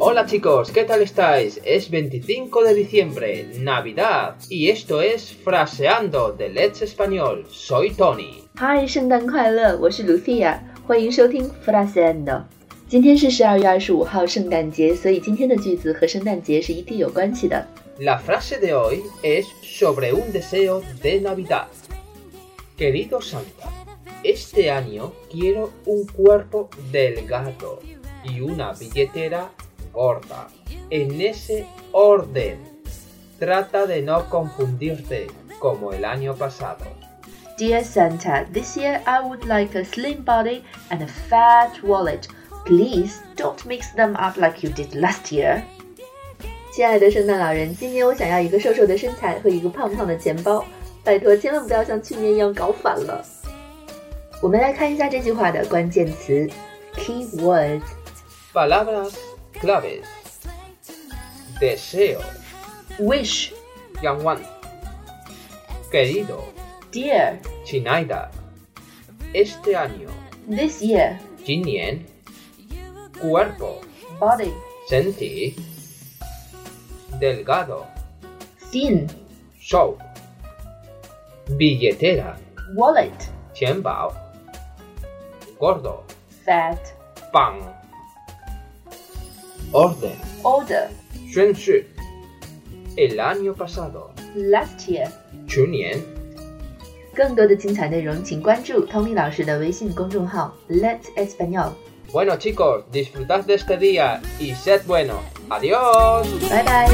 Hola chicos, ¿qué tal estáis? Es 25 de diciembre, Navidad, y esto es Fraseando de Let's Español. Soy Tony. 嗨，圣诞快乐！我是 Lucia，欢迎收听 Fraseando。今天是十二月二十五号，圣诞节，所以今天的句子和圣诞节是一定有关系的。 La frase de hoy es sobre un deseo de Navidad. Querido Santa, este año quiero un cuerpo delgado y una billetera gorda. En ese orden. Trata de no confundirte como el año pasado. Dear Santa, this year I would like a slim body and a fat wallet. Please don't mix them up like you did last year. 亲爱的圣诞老人，今年我想要一个瘦瘦的身材和一个胖胖的钱包，拜托千万不要像去年一样搞反了。我们来看一下这句话的关键词 key words。 Palabras claves, deseo, wish, Yang Wan, querido, dear, Chinaida, este año, this year, Jin cuerpo, body, sentir, delgado, thin, show, billetera, wallet, 钱包，gordo, fat, pan. Orden. order, 宣誓 El año pasado. last year。去年更多的精彩内容，请关注 Tony 老师的微信公众号 Let's Español。 Bueno chicos, disfrutad de este día y sed buenos. Adiós. 拜拜。